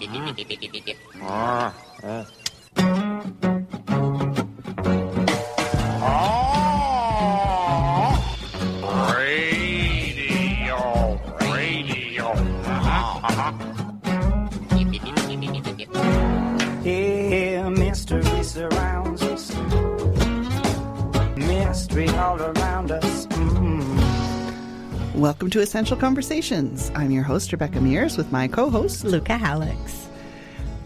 Radio, Welcome to Essential Conversations. I'm your host, Rebecca Mears, with my co host, Luca Hallex.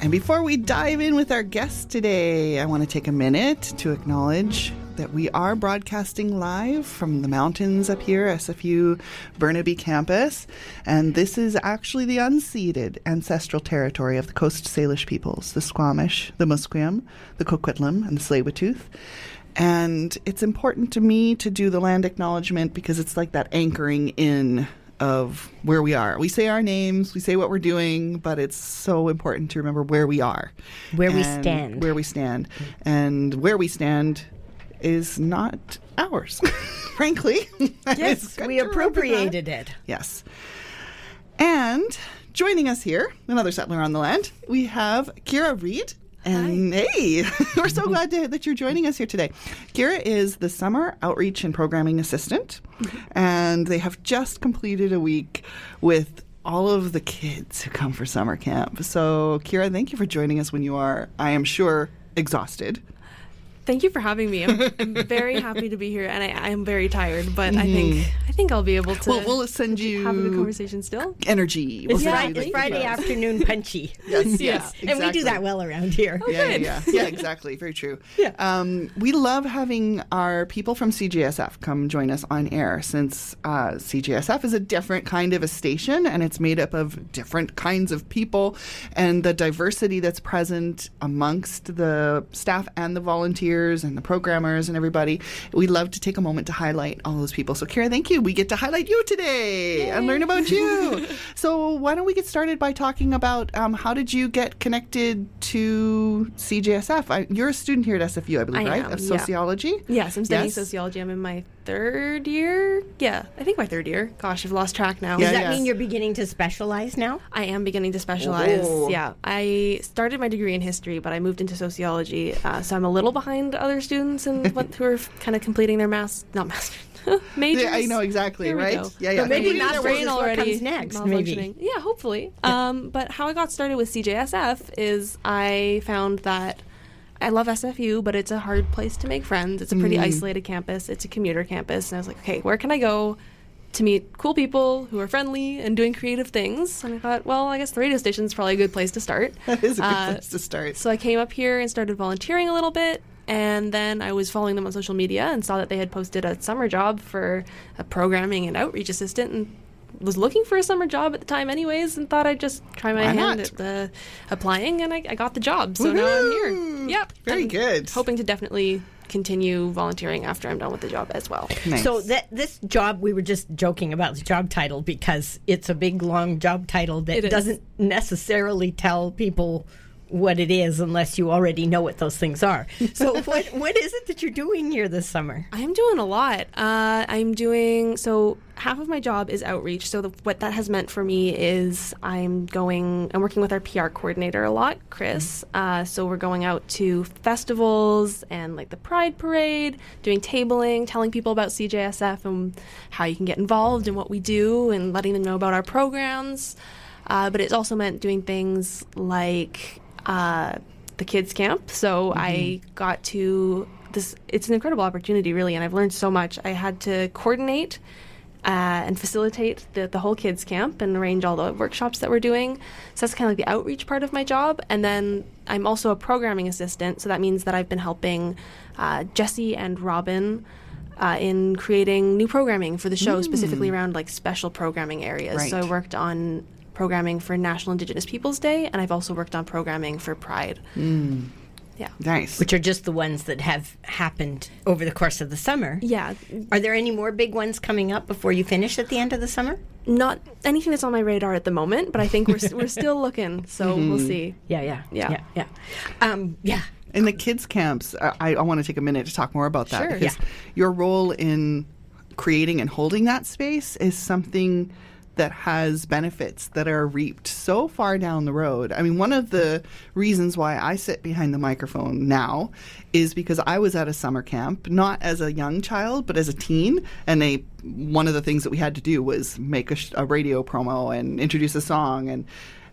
And before we dive in with our guest today, I want to take a minute to acknowledge that we are broadcasting live from the mountains up here, SFU Burnaby campus. And this is actually the unceded ancestral territory of the Coast Salish peoples, the Squamish, the Musqueam, the Coquitlam, and the Tsleil-Waututh. And it's important to me to do the land acknowledgement because it's like that anchoring in of where we are. We say our names, we say what we're doing, but it's so important to remember where we are, Where we stand. where we stand, and where we stand is not ours, frankly. Yes, we to remember that. appropriated it. Yes. And joining us here, another settler on the land, we have Kira Reed. And hey, we're so glad to, that you're joining us here today. Kira is the Summer Outreach and Programming Assistant, mm-hmm. and they have just completed a week with all of the kids who come for summer camp. So, Kira, thank you for joining us when you are, I am sure, exhausted. Thank you for having me. I'm, I'm very happy to be here, and I, I am very tired, but I think I think I'll be able to. We'll, we'll send you have a good conversation still. energy. We'll It's, send Friday, it's Friday afternoon punchy. Yes, Yeah. yes, And we do that well around here. Yeah, good. yeah, yeah, yeah, exactly. Very true. Yeah. Um, we love having our people from CJSF come join us on air since uh, CJSF is a different kind of a station and it's made up of different kinds of people and the diversity that's present amongst the staff and the volunteers and the programmers and everybody. We love to take a moment to highlight all those people. So, Kara, thank you. We get to highlight you today and learn about you. so, why don't we get started by talking about um, how did you get connected to CJSF? I, you're a student here at SFU, I believe, I right? am, Of yeah. sociology. Yes, I'm studying Yes. sociology. I'm in my third year. Yeah, I think my third year. Gosh, I've lost track now. Yeah, Does that yeah. mean you're beginning to specialize now? I am beginning to specialize. Oh. Yeah, I started my degree in history, but I moved into sociology, uh, so I'm a little behind other students and what who are kind of completing their mass, not master, majors. Yeah, I know exactly, There we right? Yeah, yeah. But maybe not masters brain is what already comes next, maybe. Yeah, hopefully. Um, but how I got started with CJSF is I found that I love SFU, but it's a hard place to make friends. It's a pretty isolated campus. It's a commuter campus, and I was like, okay, where can I go to meet cool people who are friendly and doing creative things? And I thought, well, I guess the radio station is probably a good place to start. That is a good Uh, place to start. So I came up here and started volunteering a little bit. And then I was following them on social media and saw that they had posted a summer job for a programming and outreach assistant and was looking for a summer job at the time anyways and thought I'd just try my Why hand not? at the applying and I, I got the job. So now I'm here. Yep. Very and good. Hoping to definitely continue volunteering after I'm done with the job as well. Nice. So that this job, we were just joking about the job title because it's a big, long job title that It is. doesn't necessarily tell people what it is unless you already know what those things are. So what what is it that you're doing here this summer? I'm doing a lot. Uh, I'm doing so. Half of my job is outreach. So the, what that has meant for me is I'm going. I'm working with our PR coordinator a lot, Chris. Uh, so we're going out to festivals and like the Pride Parade, doing tabling, telling people about CJSF and how you can get involved and what we do, and letting them know about our programs. Uh, but it's also meant doing things like uh, the kids camp. So I got to this. It's an incredible opportunity, really, and I've learned so much. I had to coordinate uh, and facilitate the, the whole kids camp and arrange all the workshops that we're doing. So that's kind of like the outreach part of my job. And then I'm also a programming assistant. So that means that I've been helping uh, Jesse and Robin. Uh, in creating new programming for the show, specifically around like special programming areas. So I worked on programming for National Indigenous Peoples Day, and I've also worked on programming for Pride. Yeah. nice. Which are just the ones that have happened over the course of the summer. Yeah, Are there any more big ones coming up before you finish at the end of the summer? not anything that's on my radar at the moment, but I think we're, we're still looking, so we'll see. Yeah, yeah, Yeah. yeah, yeah. Um, yeah. In the kids' camps, uh, I, I want to take a minute to talk more about that Sure. because Yeah. your role in creating and holding that space is something that has benefits that are reaped so far down the road. I mean, one of the reasons why I sit behind the microphone now is because I was at a summer camp, not as a young child, but as a teen, and they one of the things that we had to do was make a, sh- a radio promo and introduce a song and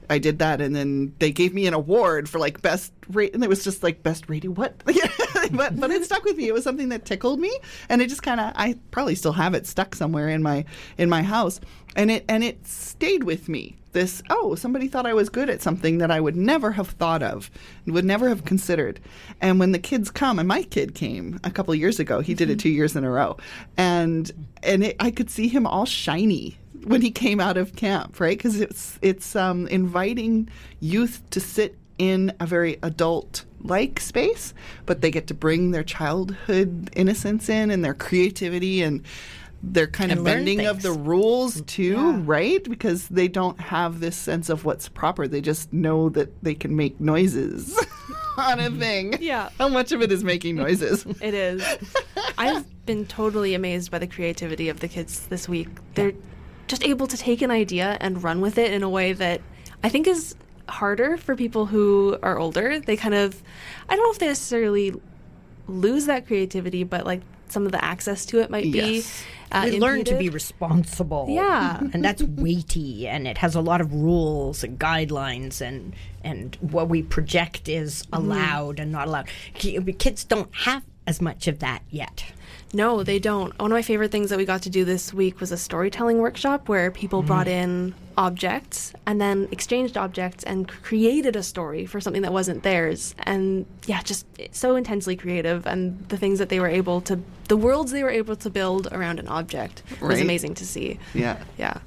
I did that, and then they gave me an award for like best rate, and it was just like best radio. What? but but it stuck with me. It was something that tickled me, and it just kind of I probably still have it stuck somewhere in my in my house, and it and it stayed with me. This oh somebody thought I was good at something that I would never have thought of, would never have considered, and when the kids come, and my kid came a couple years ago, he did it mm-hmm. two years in a row, and and it, I could see him all shiny when he came out of camp, right? Because it's it's um, inviting youth to sit in a very adult like space, but they get to bring their childhood innocence in and their creativity and their kind And of bending of the rules too, right? Because they don't have this sense of what's proper. They just know that they can make noises on a thing. Yeah. How much of it is making noises? It is. I've been totally amazed by the creativity of the kids this week. They're just able to take an idea and run with it in a way that I think is harder for people who are older. They kind of, I don't know if they necessarily lose that creativity, but like some of the access to it might be. Yes. Uh, They learn to be responsible. Yeah. and that's weighty, and it has a lot of rules and guidelines, and and what we project is Mm-hmm. allowed and not allowed. Kids don't have as much of that yet. No, they don't. One of my favorite things that we got to do this week was a storytelling workshop where people brought mm. in objects and then exchanged objects and created a story for something that wasn't theirs. And yeah, just so intensely creative. And the things that they were able to, the worlds they were able to build around an object was amazing to see. yeah. Yeah.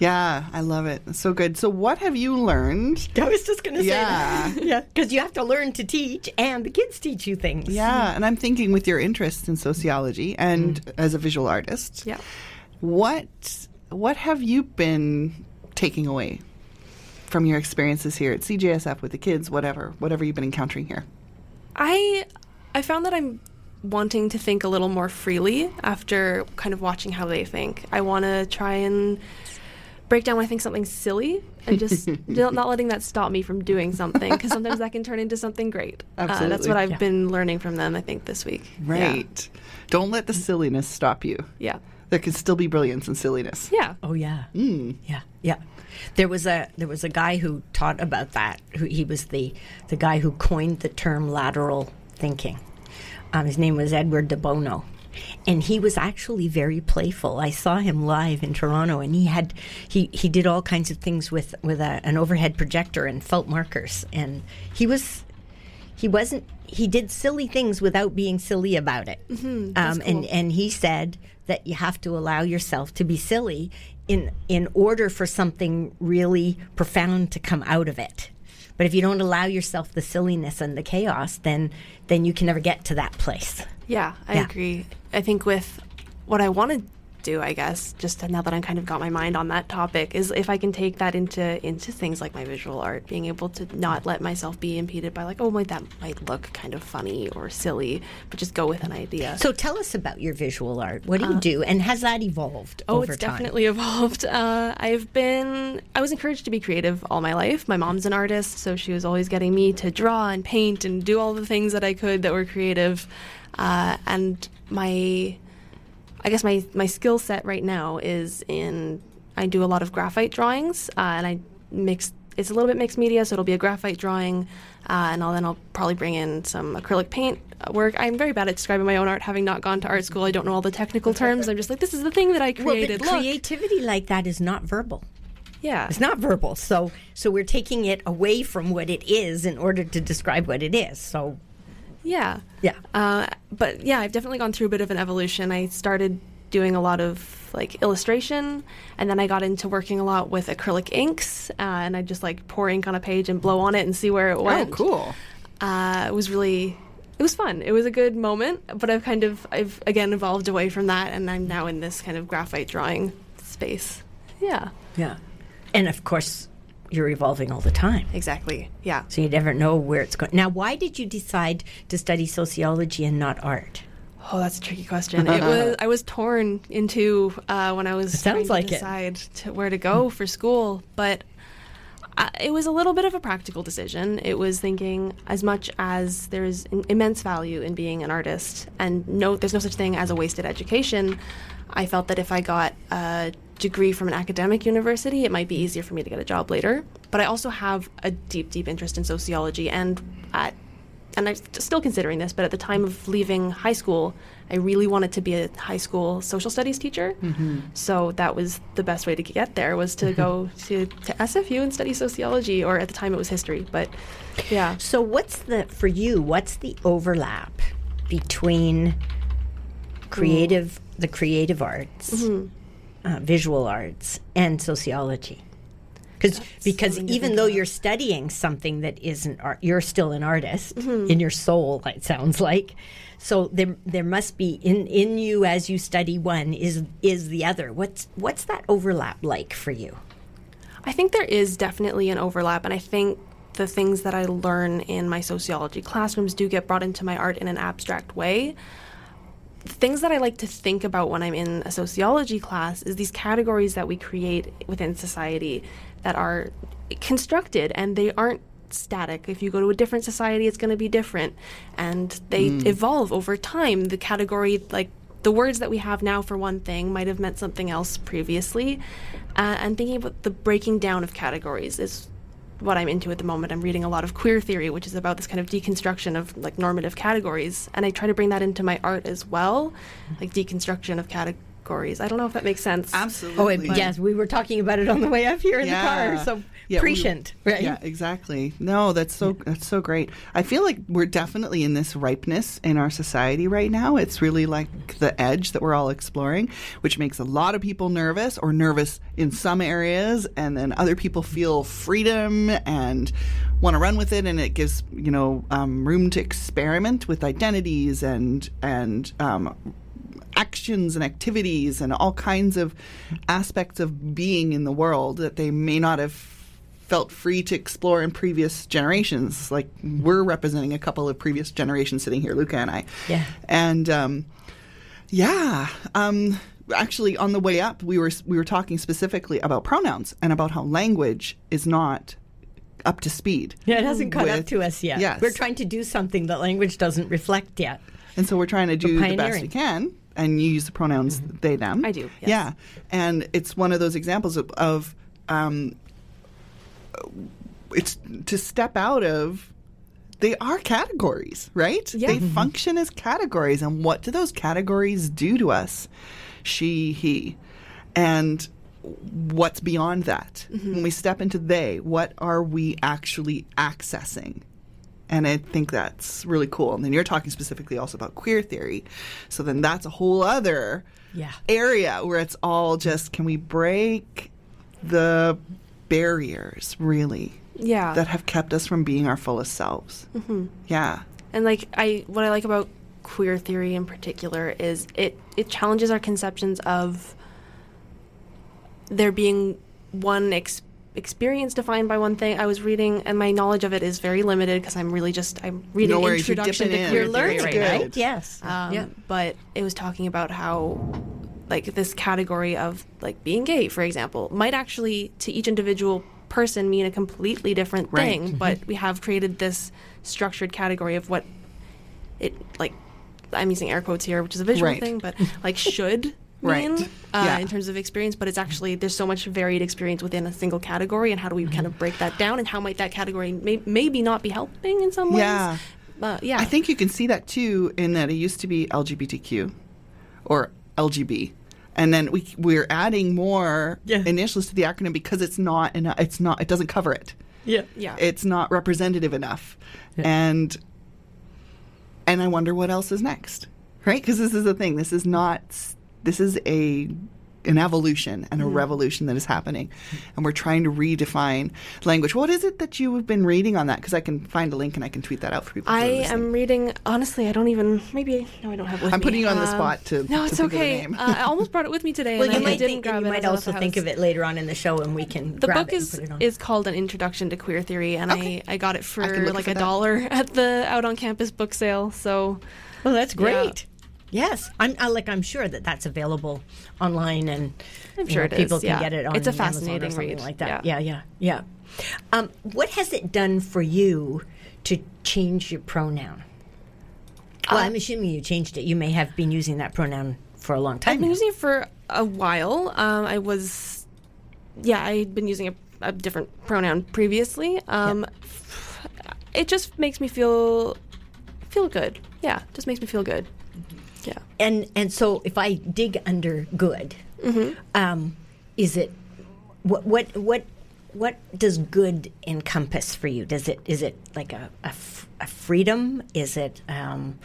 Yeah, I love it. It's so good. So what have you learned I was just going to Yeah. say that. yeah, because you have to learn to teach, and the kids teach you things. Yeah, and I'm thinking with your interest in sociology and mm. as a visual artist, Yeah. what what have you been taking away from your experiences here at CJSF with the kids, whatever, whatever you've been encountering here? I I found that I'm wanting to think a little more freely after kind of watching how they think. I want to try and break down when I think something's silly and just not not letting that stop me from doing something because sometimes that can turn into something great. Uh, that's what I've Yeah. been learning from them. I think this week. Yeah. Right. Don't let the silliness stop you. Yeah. There can still be brilliance in silliness. Yeah. Oh yeah. Mm. Yeah, yeah. There was a there was a guy who taught about that. Who he was the the guy who coined the term lateral thinking. Um, his name was Edward de Bono, and he was actually very playful. I saw him live in Toronto, and he had he he did all kinds of things with with a, an overhead projector and felt markers, and he was he wasn't he did silly things without being silly about it. Um, and and he said that you have to allow yourself to be silly in in order for something really profound to come out of it. But if you don't allow yourself the silliness and the chaos then then you can never get to that place Yeah, I Yeah. agree. I think with what I want to do, I guess, just now that I'm kind of got my mind on that topic, is if I can take that into into things like my visual art, being able to not let myself be impeded by like, oh, wait, that might look kind of funny or silly, but just go with an idea. so tell us about your visual art what do you do and has that evolved Oh, over it's time definitely evolved. Uh, I've been, I was encouraged to be creative all my life. My mom's an artist, so she was always getting me to draw and paint and do all the things that I could that were creative. Uh, and my, I guess my, my skill set right now is in, I do a lot of graphite drawings uh, and I mix, it's a little bit mixed media, so it'll be a graphite drawing. Uh, and I'll, then I'll probably bring in some acrylic paint work. I'm very bad at describing my own art, having not gone to art school. I don't know all the technical terms. I'm just like, this is the thing that I well, created. Look. creativity like that is not verbal Yeah. It's not verbal. So so we're taking it away from what it is in order to describe what it is. So Yeah. Yeah. Uh, but yeah, I've definitely gone through a bit of an evolution. I started doing a lot of like illustration, and then I got into working a lot with acrylic inks, uh, and I just like pour ink on a page and blow on it and see where it went Oh, cool. Uh, it was really. It was fun. It was a good moment, but I've kind of I've again evolved away from that, and I'm now in this kind of graphite drawing space. Yeah, yeah, and of course you're evolving all the time. exactly. Yeah. So you never know where it's going. Now, why did you decide to study sociology and not art? Oh, that's a tricky question. It was I was torn into uh, when I was sounds like to it. decide to where to go for school, but I, it was a little bit of a practical decision. It was thinking as much as there is immense value in being an artist, and no, there's no such thing as a wasted education. I felt that if I got a degree from an academic university, it might be easier for me to get a job later. But I also have a deep, deep interest in sociology, and at and I'm still considering this, but at the time of leaving high school, I really wanted to be a high school social studies teacher. Mm-hmm. So that was the best way to get there was to go to, to SFU and study sociology, or at the time it was history. But yeah, So, what's the for you? What's the overlap between creative, the creative arts, uh, visual arts, and sociology? Because because even though you're studying something that isn't art, you're still an artist in your soul. It sounds like. So there there must be in in you as you study one is is the other. What's what's that overlap like for you? I think there is definitely an overlap, and I think the things that I learn in my sociology classrooms do get brought into my art in an abstract way. Things that I like to think about when I'm in a sociology class is these categories that we create within society that are constructed and they aren't static. If you go to a different society, it's going to be different. And they evolve over time. The category, like the words that we have now for one thing, might have meant something else previously. Uh, and thinking about the breaking down of categories is what I'm into at the moment. I'm reading a lot of queer theory, which is about this kind of deconstruction of like normative categories. And I try to bring that into my art as well, like deconstruction of categories. I don't know if that makes sense. Absolutely. Oh, it, yes, we were talking about it on the way up here in the car. So Yeah, we- right? Yeah, exactly. No, that's so that's so great. I feel like we're definitely in this ripeness in our society right now. It's really like the edge that we're all exploring, which makes a lot of people nervous or nervous in some areas, and then other people feel freedom and want to run with it, and it gives you know um, room to experiment with identities and and um, actions and activities and all kinds of aspects of being in the world that they may not have felt free to explore in previous generations. Like we're representing a couple of previous generations sitting here, Luca and I. Yeah. And um, yeah, um, actually, on the way up, we were we were talking specifically about pronouns and about how language is not up to speed. Yeah, it hasn't caught up to us yet. yes. We're trying to do something that language doesn't reflect yet. And so we're trying to do the best we can. And you use the pronouns they, them. I do, yes. Yeah. And it's one of those examples of, of um, it's to step out of, they are categories, right? Yeah. They Mm-hmm. function as categories. And what do those categories do to us? She, he. And what's beyond that? Mm-hmm. When we step into they, what are we actually accessing? And I think that's really cool. And then you're talking specifically also about queer theory. So then that's a whole other Yeah. area where it's all just can we break the barriers, really, yeah. that have kept us from being our fullest selves? Mm-hmm. Yeah. And like I what I like about queer theory in particular is it it challenges our conceptions of there being one ex- experience defined by one thing. I was reading and my knowledge of it is very limited because I'm really just I'm reading No worries, introduction to dipping in. queer theory learning, right good. now. Yes. Um, yeah. But it was talking about how, like, this category of, like, being gay, for example, might actually, to each individual person, mean a completely different Right. thing. But we have created this structured category of what it, like, I'm using air quotes here, which is a visual Right. thing, but, like, should Right. mean uh, Yeah. in terms of experience. But it's actually, there's so much varied experience within a single category. And how do we kind of break that down? And how might that category may- maybe not be helping in some ways? Yeah. Uh, yeah. I think you can see that too in that it used to be LGBTQ or LGB. And then we we're adding more Yeah. initials to the acronym because it's not enough, it's not it doesn't cover it. Yeah. yeah. It's not representative enough. And and I wonder what else is next. Right? Because this is the thing. This is not this is a an evolution and a Mm-hmm. revolution that is happening. And we're trying to redefine language. What is it that you have been reading on that? Because I can find a link and I can tweet that out for people. I am reading. Honestly, I don't even. Maybe no, I don't have it with I'm me. putting you on the Um, spot to- No, it's think of the okay. name. uh, I almost brought it with me today. Well, and you I, I might didn't think, grab and it. you might also think of it later on in the show, and we can. The grab book it and is put it on. is called An Introduction to Queer Theory, and Okay. I I got it for I like for a that. dollar at the out on campus book sale. So Well, that's great. Yes, I'm I, like I'm sure that that's available online, and I'm sure know, people is, can yeah. get it on. It's a Amazon or fascinating something read, like that. yeah. Yeah, yeah, yeah. Um, what has it done for you to change your pronoun? Well, Uh, I'm assuming you changed it. You may have been using that pronoun for a long time. I've been now. using it for a while. Um, I was, yeah, I had been using a, a different pronoun previously. Um, It just makes me feel feel good. Yeah, just makes me feel good. Yeah. and and so if I dig under good, Mm-hmm. um, is it what what what what does good encompass for you? Does it is it like a a, f- a freedom? Is it um,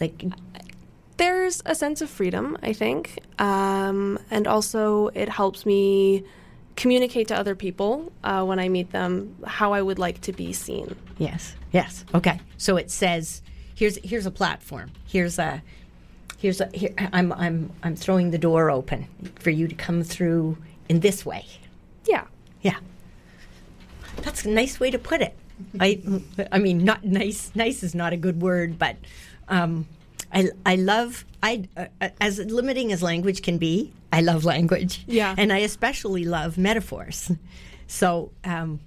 like There's a sense of freedom, I think, um, and also it helps me communicate to other people uh, when I meet them how I would like to be seen. yes yes okay? So it says here's here's a platform. Here's a here's a here, I'm I'm I'm throwing the door open for you to come through in this way. Yeah. Yeah. That's a nice way to put it. I, I mean, not nice. Nice is not a good word, but um, I, I love. I uh, as limiting as language can be. I love language. Yeah. and I especially love metaphors. So, um,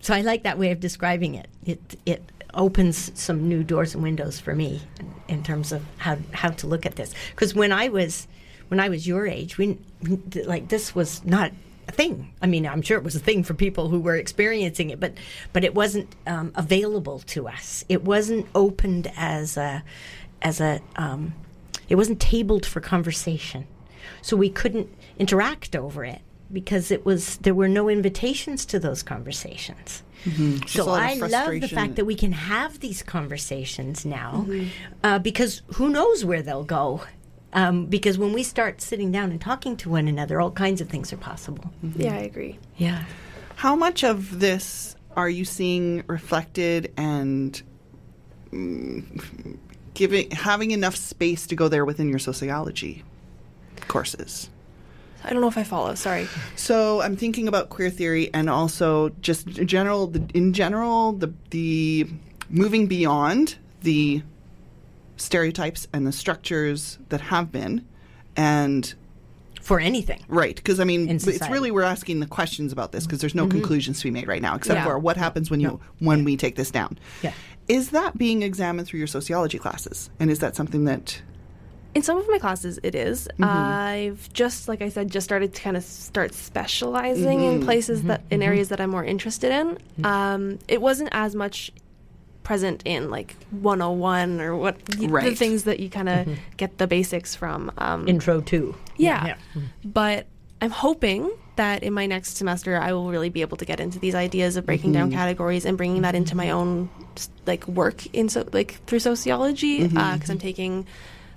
so I like that way of describing it. It it opens some new doors and windows for me in, terms of how how to look at this. Because when I was when I was your age, we like this was not a thing. I mean, I'm sure it was a thing for people who were experiencing it, but but it wasn't um, available to us. It wasn't opened as a as a um, it wasn't tabled for conversation, so we couldn't interact over it because it was there were no invitations to those conversations. Just a So I love the fact that we can have these conversations now, Mm-hmm. uh, because who knows where they'll go. Um, because when we start sitting down and talking to one another, all kinds of things are possible. Yeah, I agree. Yeah. How much of this are you seeing reflected and mm, giving having enough space to go there within your sociology courses? I don't know if I follow. Sorry. So I'm thinking about queer theory and also just general the, in general the the moving beyond the stereotypes and the structures that have been and For anything. Right, because I mean, it's really we're asking the questions about this because there's no mm-hmm. conclusions to be made right now, except Yeah. for what happens when you when we take this down. Yeah. Is that being examined through your sociology classes, and is that something that? In some of my classes, it is. Mm-hmm. I've just, like I said, just started to kind of start specializing in mm-hmm. places that in mm-hmm. areas that I'm more interested in. Um, it wasn't as much present in like 101 or what y- the things that you kind of get the basics from. Um, Intro to. yeah. But I'm hoping that in my next semester I will really be able to get into these ideas of breaking down categories and bringing that into my own like work in so like through sociology uh, because I'm taking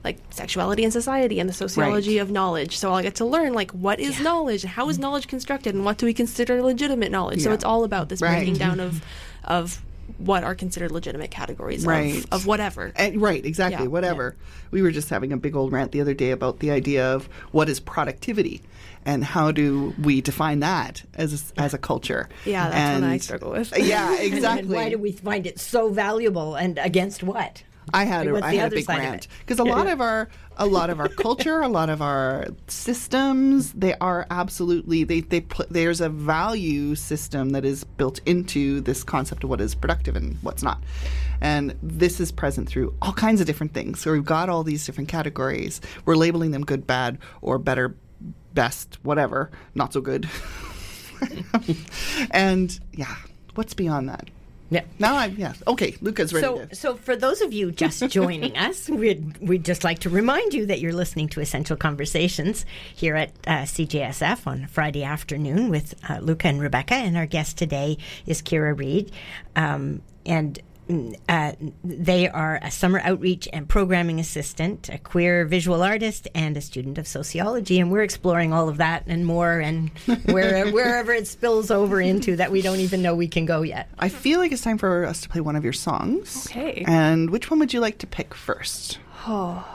like sexuality and society and the sociology Right. of knowledge. So I'll get to learn like what is knowledge, and how is knowledge constructed, and what do we consider legitimate knowledge. So it's all about this Right. breaking down of of what are considered legitimate categories Right. of, of whatever. eh, right, exactly. Yeah. Whatever. We were just having a big old rant the other day about the idea of what is productivity, and how do we define that as a, as a culture. Yeah, that's what I struggle with. Yeah, exactly. And why do we find it so valuable and against what? I had a, I had a big rant because a lot of our a lot of our culture, a lot of our systems, they are absolutely they they put there's a value system that is built into this concept of what is productive and what's not, and this is present through all kinds of different things. So we've got all these different categories. We're labeling them good, bad, or better, best, whatever, not so good, and yeah, what's beyond that? Yeah. Now I'm yeah okay. Luca's ready. So, to, so for those of you just joining us, we'd, we'd just like to remind you that you're listening to Essential Conversations here at uh, CJSF on Friday afternoon with uh, Luca and Rebecca, and our guest today is Kira Reed, um, and. Mm, Uh, they are a summer outreach and programming assistant, a queer visual artist, and a student of sociology. And we're exploring all of that and more, and where, wherever it spills over into that we don't even know we can go yet. I feel like it's time for us to play one of your songs. Okay. And which one would you like to pick first? Oh,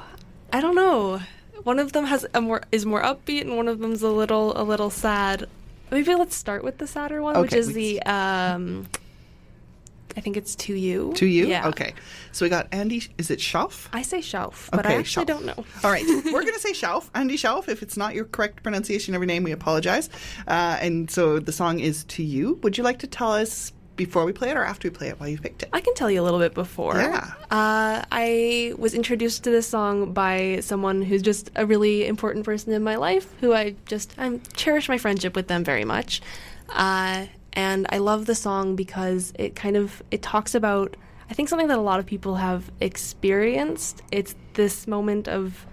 I don't know. One of them has a more is more upbeat, and one of them's a little a little sad. Maybe let's start with the sadder one, which is we the um, I think it's to you. To you? Yeah. Okay. So we got Andy. Is it Shelf? I say shelf, but I actually Shelf. don't know. All right, we're going to say Shelf, Andy Shelf. If it's not your correct pronunciation of your name, we apologize. Uh, and so the song is to you. Would you like to tell us before we play it or after we play it? Why you picked it? I can tell you a little bit before. Yeah. Uh, I was introduced to this song by someone who's just a really important person in my life, who I just I cherish my friendship with them very much. Uh, and I love the song because it kind of it talks about I think something that a lot of people have experienced. It's this moment of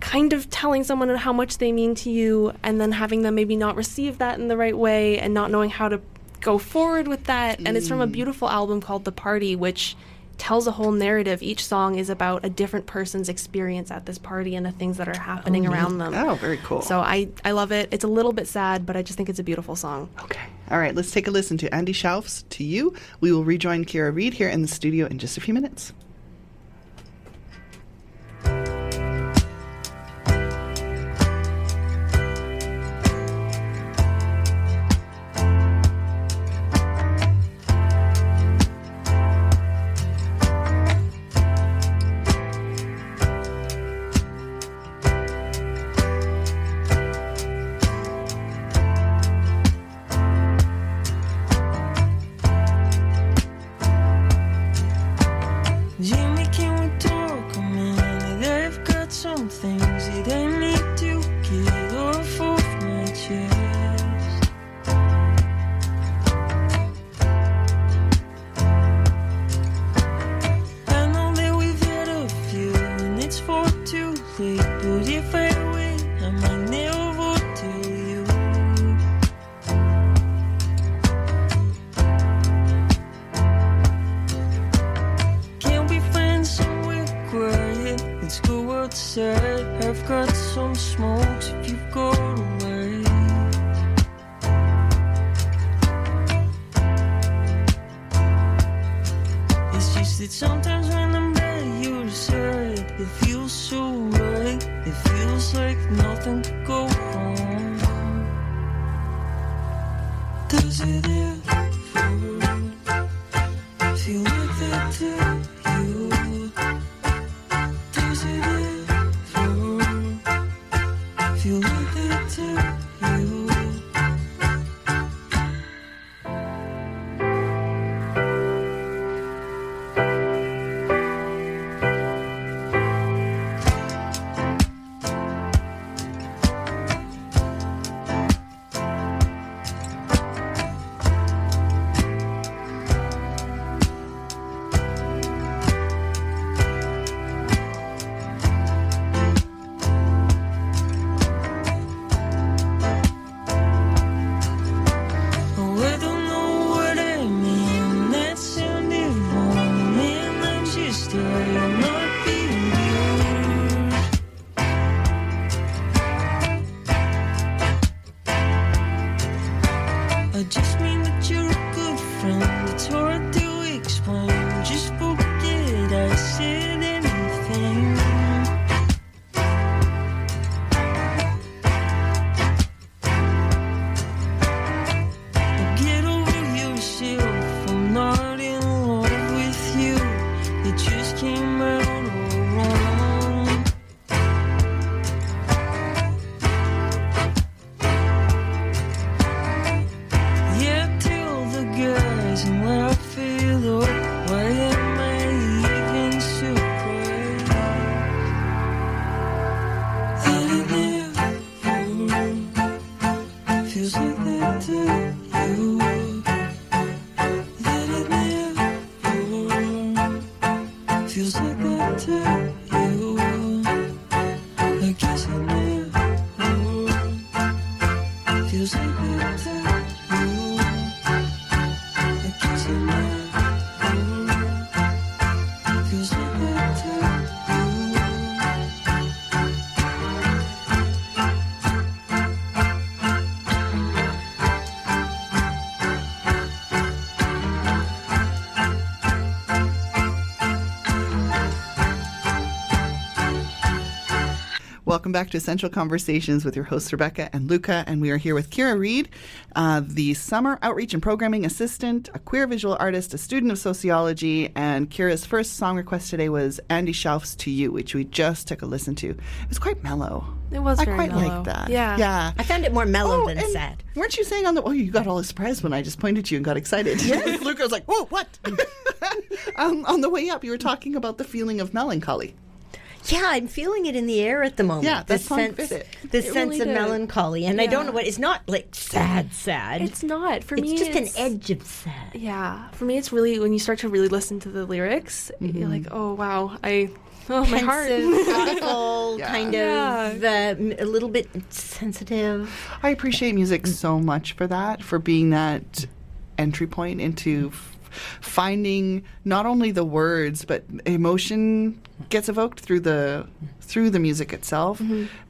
kind of telling someone how much they mean to you and then having them maybe not receive that in the right way and not knowing how to go forward with that and it's from a mm. beautiful album called The Party which tells a whole narrative each song is about a different person's experience at this party and the things that are happening oh, around them Oh, very cool. so I, I love it it's a little bit sad but i just think it's a beautiful song Okay. All right, let's take a listen to Andy Shelf's To You. We will rejoin Kira Reed here in the studio in just a few minutes. Friend. Welcome back to Essential Conversations with your hosts Rebecca and Luca. And we are here with Kira Reed, uh, the Summer Outreach and Programming Assistant, a queer visual artist, a student of sociology. And Kira's first song request today was Andy Schauf's To You, which we just took a listen to. It was quite mellow. It was I very quite mellow. liked that. Yeah. Yeah. I found it more mellow Oh, than and sad. Weren't you saying on the? Oh, you got all surprised when I just pointed to you and got excited. Yes. Luca was like, "Whoa, what?" um, on the way up, you were talking about the feeling of melancholy. Yeah, I'm feeling it in the air at the moment. Yeah, that this sense, fit it. this It sense really of did. melancholy, and I don't know what. It's not like sad, sad. It's not for me. It's me. just an edge of sad. Yeah, for me, it's really when you start to really listen to the lyrics, Mm-hmm. you're like, oh wow, I, oh my heart. Pensive, thoughtful, Yeah. kind Yeah. of uh, m- a little bit sensitive. I appreciate music so much for that, for being that entry point into f- finding not only the words but emotion gets evoked through the through the music itself,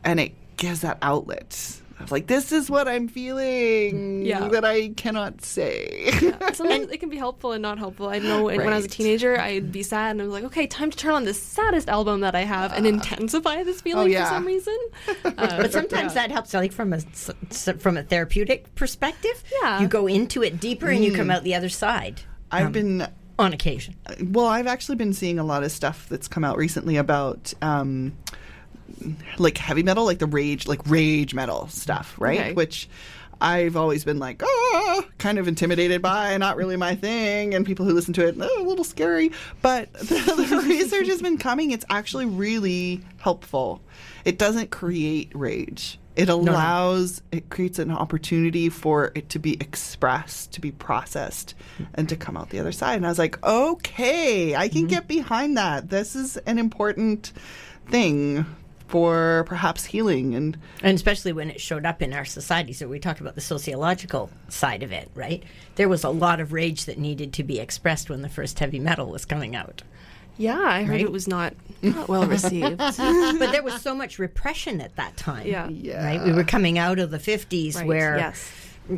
and it gives that outlet. Of like this is what I'm feeling Yeah. that I cannot say. Sometimes it can be helpful and not helpful. I know when, when I was a teenager, I'd be sad and I was like, okay, time to turn on the saddest album that I have and intensify this feeling yeah. for some reason. Uh, But sometimes that helps, like from a s- s- from a therapeutic perspective. Yeah. you go into it deeper and you come out the other side. I've um, been on occasion. well, I've actually been seeing a lot of stuff that's come out recently about um, like heavy metal, like the rage, like rage metal stuff, right? Okay. Which I've always been like, oh, kind of intimidated by, not really my thing, and people who listen to it, oh, a little scary. But the, the research has been coming; it's actually really helpful. It doesn't create rage. It allows, it creates an opportunity for it to be expressed, to be processed, and to come out the other side. And I was like, okay, I can mm-hmm. get behind that. This is an important thing for perhaps healing and And especially when it showed up in our society. So we talked about the sociological side of it, right? There was a lot of rage that needed to be expressed when the first heavy metal was coming out. Yeah, I heard Right? it was not, not well received. but there was so much repression at that time. Yeah. Right? We were coming out of the 50s Right, where yes.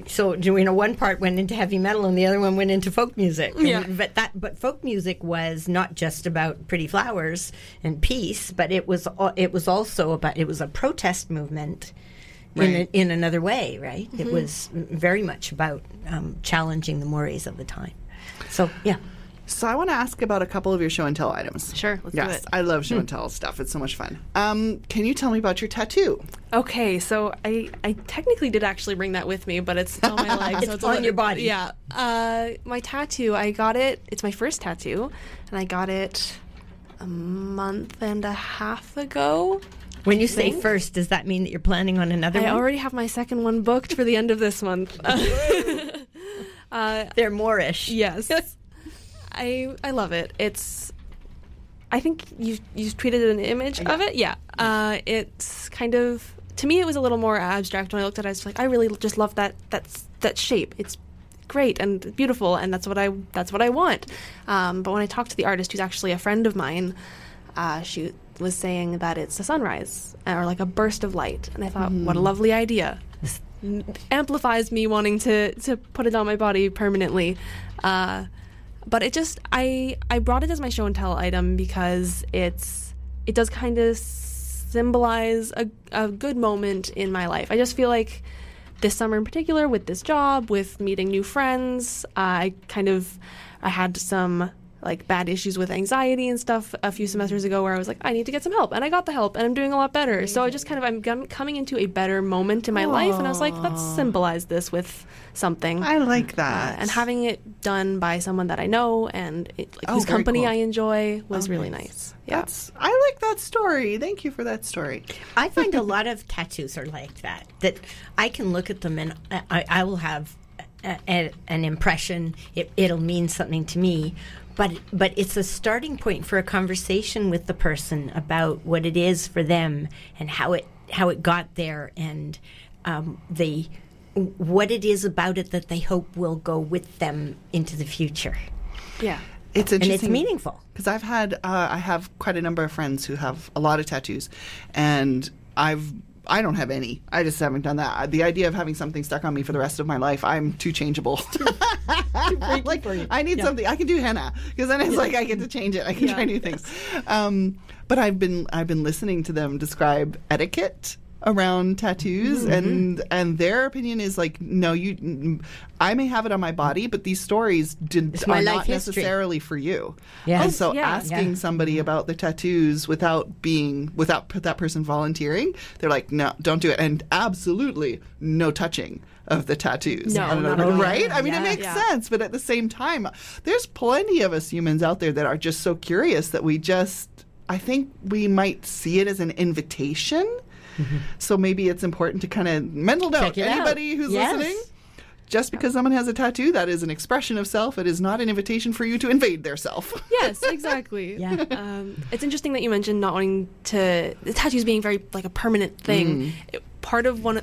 so you know one part went into heavy metal and the other one went into folk music Yeah. And- but that but folk music was not just about pretty flowers and peace but it was it was also about it was a protest movement in, a, in another way right Mm-hmm. it was very much about um, challenging the mores of the time so yeah So I want to ask about a couple of your show and tell items. Sure, let's do yes, it. I love show and tell stuff. It's so much fun. Um, can you tell me about your tattoo? Okay, so I, I technically did actually bring that with me, but it's on my leg. so It's a on little- your body. Yeah. Uh, my tattoo, I got it. It's my first tattoo, and I got it a month and a half ago. when you say first does that mean that you're planning on another I one already have my second one booked for the end of this month. uh, they're Moorish. yes, I I love it. It's. I think you you tweeted an image of it. Yeah. Uh, it's kind of to me it was a little more abstract when I looked at it. I was like, I really just love that that's that shape. It's great and beautiful, and that's what I that's what I want. Um, but when I talked to the artist, who's actually a friend of mine, uh, she was saying that it's a sunrise or like a burst of light, and I thought, what a lovely idea. This amplifies me wanting to to put it on my body permanently. Uh, but it just I I brought it as my show and tell item because it's it does kind of symbolize a, a good moment in my life. I just feel like this summer in particular with this job with meeting new friends i kind of i had some like bad issues with anxiety and stuff a few semesters ago where i was like i need to get some help and i got the help and i'm doing a lot better so i just kind of i'm gum- coming into a better moment in my life and i was like let's symbolize this with something I like uh, that. and having it done by someone that I know and it, like, Oh, whose company cool. I enjoy was Oh, really nice. nice. Yeah. That's I like that story. Thank you for that story. I find a lot of tattoos are like that. That I can look at them and I, I will have a, a, an impression. It, it'll mean something to me, but but it's a starting point for a conversation with the person about what it is for them and how it how it got there and um, the what it is about it that they hope will go with them into the future. yeah. It's interesting. And it's meaningful. because I've had uh, I have quite a number of friends who have a lot of tattoos, and I've I don't have any. I just haven't done that. The idea of having something stuck on me for the rest of my life, I'm too changeable. like I need something. I can do henna because then it's like I get to change it. I can try new things. Um, but I've been I've been listening to them describe etiquette around tattoos Mm-hmm. and and their opinion is like no you I may have it on my body but these stories did, It's my are life not history. necessarily for you Yeah. and so Yeah. asking Yeah. somebody about the tattoos without being without that person volunteering they're like no don't do it and absolutely no touching of the tattoos No, I don't know, at all. right I mean it makes Yeah. sense but at the same time there's plenty of us humans out there that are just so curious that we just I think we might see it as an invitation. So maybe it's important to kind of mental note Check it out. anybody who's Yes. listening. Just because someone has a tattoo, that is an expression of self. It is not an invitation for you to invade their self. Yes, exactly. Yeah. Um, it's interesting that you mentioned not wanting to the tattoos being very like a permanent thing. It- part of one,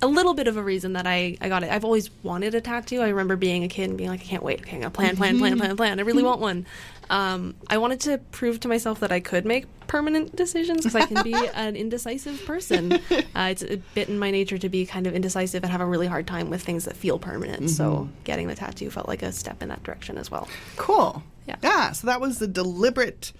a little bit of a reason that I I got it. I've always wanted a tattoo. I remember being a kid and being like, I can't wait. Okay, I'm gonna plan, plan, plan, plan, plan. I really want one. Um, I wanted to prove to myself that I could make permanent decisions because I can be an indecisive person. Uh, it's a bit in my nature to be kind of indecisive and have a really hard time with things that feel permanent. So getting the tattoo felt like a step in that direction as well. Cool. Yeah. Yeah. So that was the deliberate.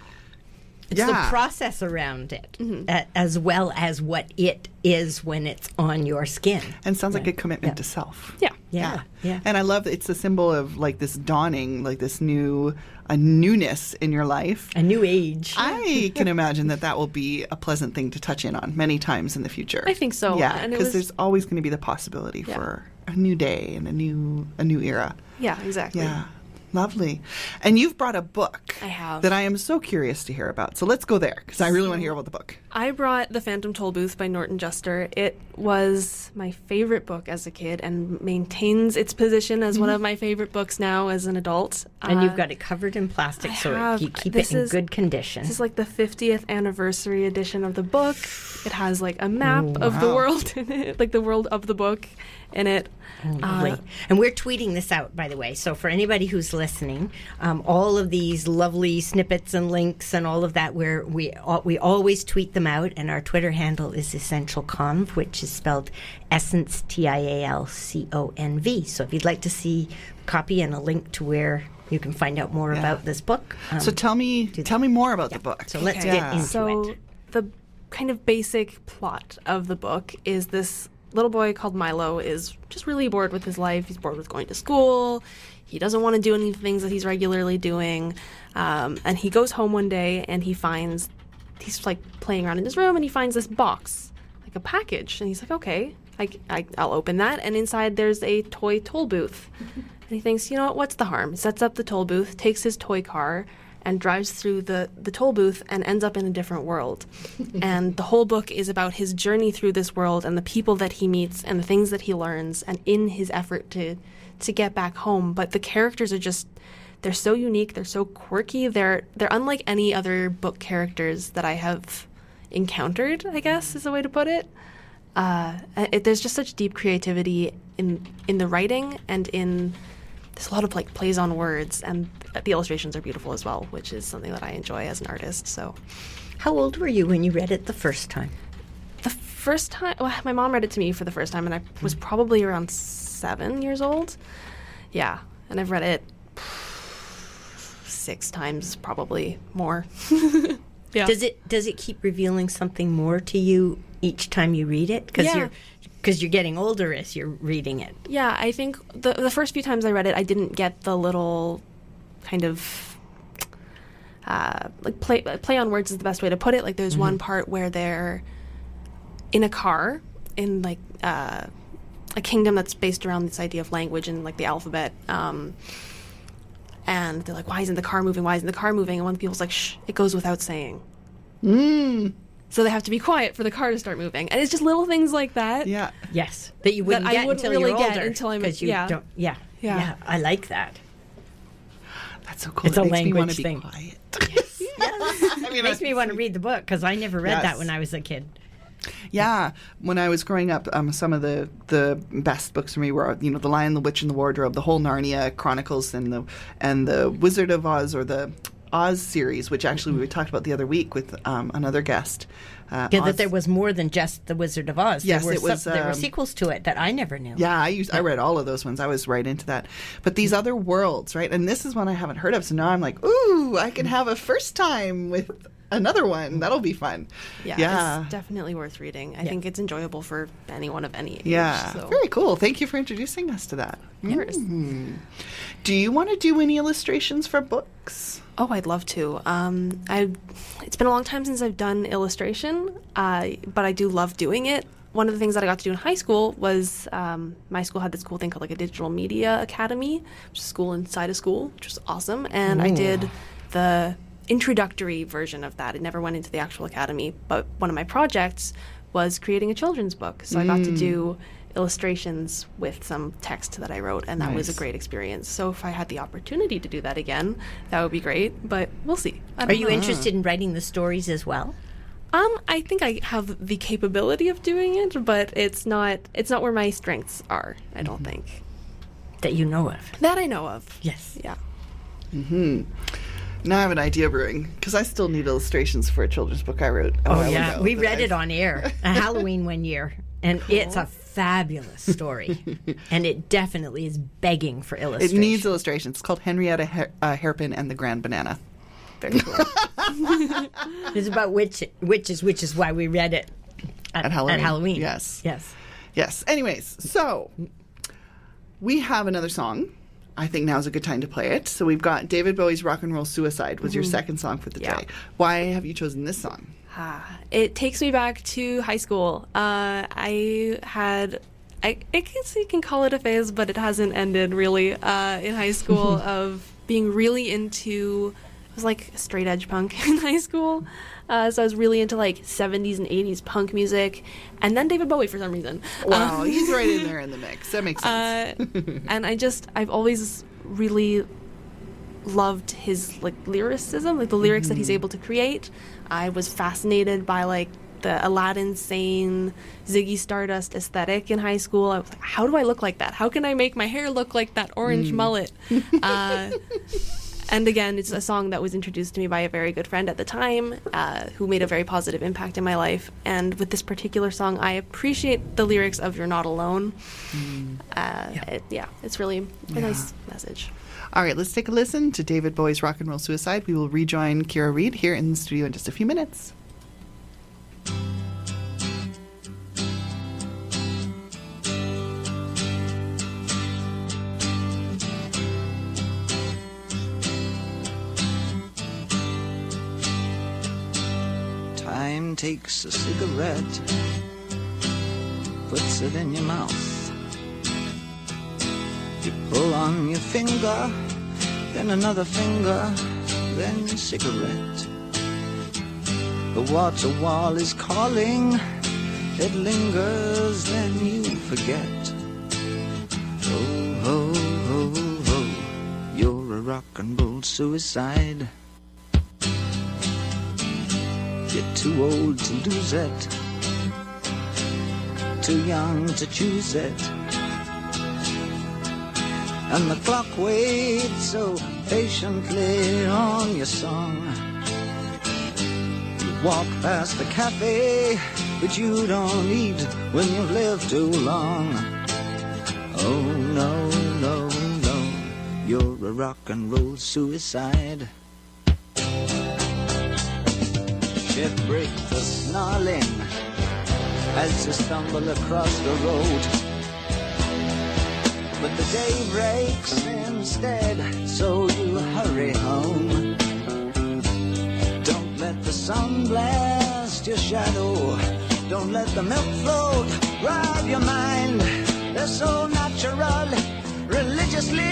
It's yeah. the process around it, Mm-hmm. a- as well as what it is when it's on your skin. and sounds like a commitment Yeah. to self. Yeah. Yeah, yeah. And I love that it's a symbol of like this dawning, like this new, a newness in your life. A new age. I can imagine that that will be a pleasant thing to touch in on many times in the future. I think so. Yeah, because was- there's always going to be the possibility Yeah. for a new day and a new a new era. Yeah, exactly. Yeah, lovely. And you've brought a book. I have. that I am so curious to hear about. So let's go there because I really want to hear about the book. I brought The Phantom Toll Booth by Norton Juster. It was my favorite book as a kid and maintains its position as one of my favorite books now as an adult. and Uh, you've got it covered in plastic I so have. you keep it in is- good condition. This is like the 50th anniversary edition of the book. It has like a map of the world in it, like the world of the book in it. Lovely. Uh, and we're tweeting this out, by the way. So for anybody who's listening, um, all of these lovely snippets and links and all of that, where we we always tweet them out, and our Twitter handle is Essential Conv, which is spelled Essence T I A L C O N V. So if you'd like to see a copy and a link to where you can find out more Yeah. about this book, um, so tell me, tell me more about the book. So let's Okay. get into so it. So the kind of basic plot of the book is this little boy called Milo is just really bored with his life. He's bored with going to school. He doesn't want to do any things that he's regularly doing. Um, and he goes home one day and he finds he's like playing around in his room and he finds this box, like a package. And he's like, okay, I, I, I'll open that. And inside there's a toy toll booth. and he thinks, you know what, what's the harm? Sets up the toll booth, takes his toy car, and drives through the, the toll booth and ends up in a different world. and the whole book is about his journey through this world and the people that he meets and the things that he learns and in his effort to to get back home. But the characters are just they're so unique, they're so quirky, they're they're unlike any other book characters that I have encountered, I guess is a way to put it. Uh, it, there's just such deep creativity in in the writing and in there's a lot of like plays on words and the illustrations are beautiful as well, which is something that I enjoy as an artist. So How old were you when you read it the first time? the first time, well, my mom read it to me for the first time, and I was probably around seven years old. Yeah, and I've read it six times, probably more. yeah. Does it does it keep revealing something more to you each time you read it? Because Yeah. you're because you're getting older as you're reading it. Yeah, I think the the first few times I read it, I didn't get the little kind of uh, like play play on words is the best way to put it. Like there's one part where they're in a car in like uh, a kingdom that's based around this idea of language and like the alphabet. Um, and they're like, "Why isn't the car moving? Why isn't the car moving?" And one of the people's like, "Shh, it goes without saying." Mm, So they have to be quiet for the car to start moving, and it's just little things like that. yeah. Yes, that you wouldn't I get wouldn't until really you're get older. until I'm- 'cause you yeah. don't. Yeah, Yeah. yeah, I like that. That's so cool. It's it a makes language to be thing. quiet. I mean, It makes me want to read the book because I never read Yes. that when I was a kid. Yeah, when I was growing up, um, some of the the best books for me were you know the Lion, the Witch, and the Wardrobe, the whole Narnia Chronicles, and the and the Wizard of Oz or the Oz series, which actually we talked about the other week with um, another guest. Uh, Yeah, Oz- that there was more than just the Wizard of Oz. Yes, there were it was, Some, there were um, sequels to it that I never knew. Yeah, I used I read all of those ones. I was right into that. But these other worlds, right? And this is one I haven't heard of. So now I'm like, ooh, I can have a first time with another one. That'll be fun. Yeah, Yeah. it's definitely worth reading. I think it's enjoyable for anyone of any age. yeah. so. Very cool. Thank you for introducing us to that. Course. Do you want to do any illustrations for books? Oh, I'd love to. Um, I, it's been a long time since I've done illustration, uh, but I do love doing it. One of the things that I got to do in high school was um, my school had this cool thing called like a digital media academy, which is a school inside a school, which was awesome. And I did the introductory version of that. It never went into the actual academy, but one of my projects was creating a children's book. So I got to do mm. illustrations with some text that I wrote, and that was a great experience. So if I had the opportunity to do that again, that would be great. But we'll see. Are don't you know. interested in writing the stories as well? Um, I think I have the capability of doing it, but it's not. It's not where my strengths are. I don't mm-hmm. think That you know of? that I know of. Yes. Yeah. Mm-hmm. Now I have an idea brewing because I still need illustrations for a children's book I wrote. Oh yeah, ago we read I- it on air a Halloween one year, and it's a fabulous story, and it definitely is begging for illustrations. It needs illustrations. It's called Henrietta Hair- uh, Hairpin and the Grand Banana. Very cool. It's about witch, witches, which is why we read it at, At Halloween. Halloween. Yes. yes. Yes. Anyways, so we have another song. I think now's a good time to play it. So we've got David Bowie's "Rock and Roll Suicide" was your second song for the Yeah. day. Why have you chosen this song? Ah, it takes me back to high school. Uh, I had. I, I guess you can call it a phase, but it hasn't ended really. Uh, in high school, of being really into, I was like straight edge punk in high school. Uh, so I was really into like 70s and 80s punk music, and then David Bowie for some reason. Wow, Um, he's right in there in the mix. That makes sense. uh, and I just I've always really loved his like lyricism, like the lyrics that he's able to create. I was fascinated by like the Aladdin Sane Ziggy Stardust aesthetic in high school. I was like, how do I look like that? How can I make my hair look like that orange mullet? Uh, and again, it's a song that was introduced to me by a very good friend at the time, uh, who made a very positive impact in my life. And with this particular song, I appreciate the lyrics of "You're Not Alone." Uh, it- yeah. it's really a nice message. All right, let's take a listen to David Bowie's "Rock and Roll Suicide." We will rejoin Kira Reed here in the studio in just a few minutes. Time takes a cigarette, puts it in your mouth. You pull on your finger, then another finger, then a cigarette. The water wall is calling, it lingers, then you forget. Oh, ho, ho, ho, you're a rock and roll suicide. You're too old to lose it, too young to choose it. And the clock waits so patiently on your song. You walk past the cafe, but you don't eat when you've lived too long. Oh no, no, no, you're a rock and roll suicide. Shift break the snarling as you stumble across the road. But the day breaks instead, so you hurry home. Don't let the sun blast your shadow. Don't let the milk float rob your mind. They're so natural, religiously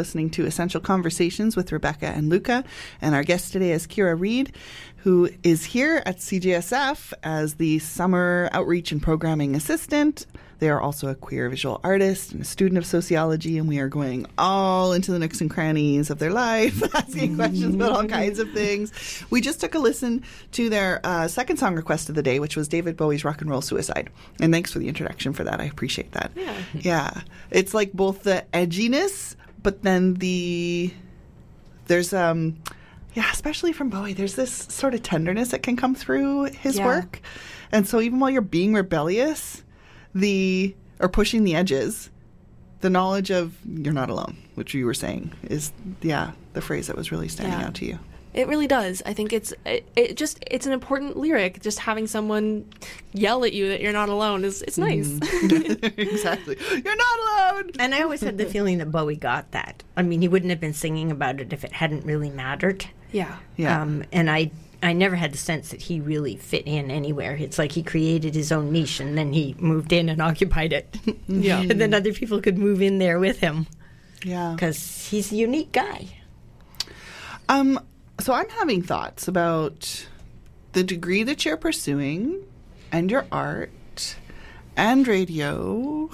listening to Essential Conversations with Rebecca and Luca. And our guest today is Kira Reed, who is here at CJSF as the Summer Outreach and Programming Assistant. They are also a queer visual artist and a student of sociology, and we are going all into the nooks and crannies of their life, asking questions about all kinds of things. We just took a listen to their uh, second song request of the day, which was David Bowie's Rock and Roll Suicide. And thanks for the introduction for that. I appreciate that. Yeah. Yeah. It's like both the edginess, but then the. There's, um, yeah, especially from Bowie, there's this sort of tenderness that can come through his Yeah. work. And so even while you're being rebellious, the or pushing the edges, the knowledge of you're not alone, which you were saying, is yeah, the phrase that was really standing Yeah. out to you. It really does. I think it's it, it just it's an important lyric. Just having someone yell at you that you're not alone is it's nice. exactly. You're not alone. And I always had the feeling that Bowie got that. I mean, he wouldn't have been singing about it if it hadn't really mattered. yeah. Yeah. Um, and I, I never had the sense that he really fit in anywhere. It's like he created his own niche and then he moved in and occupied it. Yeah. and then other people could move in there with him yeah. because he's a unique guy. Um, so I'm having thoughts about the degree that you're pursuing and your art and radio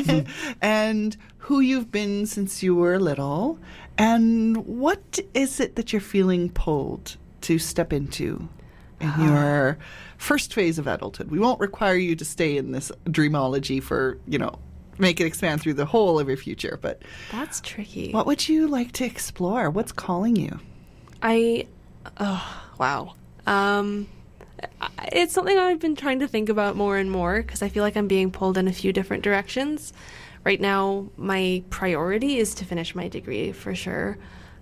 and who you've been since you were little and what is it that you're feeling pulled to step into in uh-huh. your first phase of adulthood. We won't require you to stay in this dreamology for, you know, make it expand through the whole of your future, but That's tricky. what would you like to explore? What's calling you? I, oh, wow. Um, it's something I've been trying to think about more and more because I feel like I'm being pulled in a few different directions. Right now, my priority is to finish my degree for sure.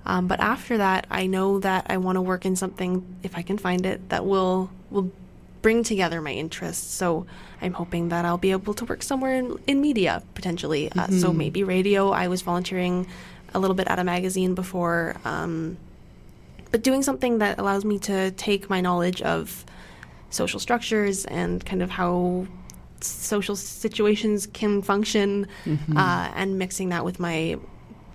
Um, but after that, I know that I want to work in something, if I can find it, that will will bring together my interests. So I'm hoping that I'll be able to work somewhere in, in media potentially. Uh, so maybe radio. I was volunteering a little bit at a magazine before. Um, but doing something that allows me to take my knowledge of social structures and kind of how social situations can function uh, and mixing that with my